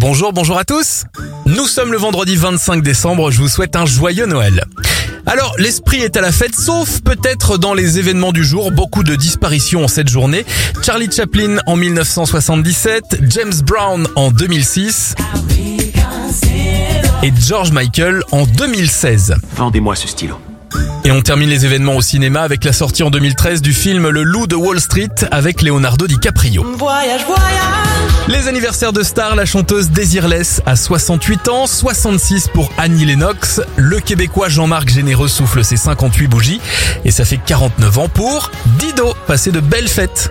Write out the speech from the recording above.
Bonjour, bonjour à tous. Nous sommes le vendredi 25 décembre, je vous souhaite un joyeux Noël. Alors, l'esprit est à la fête, sauf peut-être dans les événements du jour, beaucoup de disparitions en cette journée. Charlie Chaplin en 1977, James Brown en 2006 et George Michael en 2016. Vendez-moi ce stylo. Et on termine les événements au cinéma avec la sortie en 2013 du film Le Loup de Wall Street avec Leonardo DiCaprio. Voyage, voyage. Les anniversaires de stars, la chanteuse Désirless à 68 ans, 66 pour Annie Lennox, le Québécois Jean-Marc Généreux souffle ses 58 bougies et ça fait 49 ans pour Dido, passé de belles fêtes.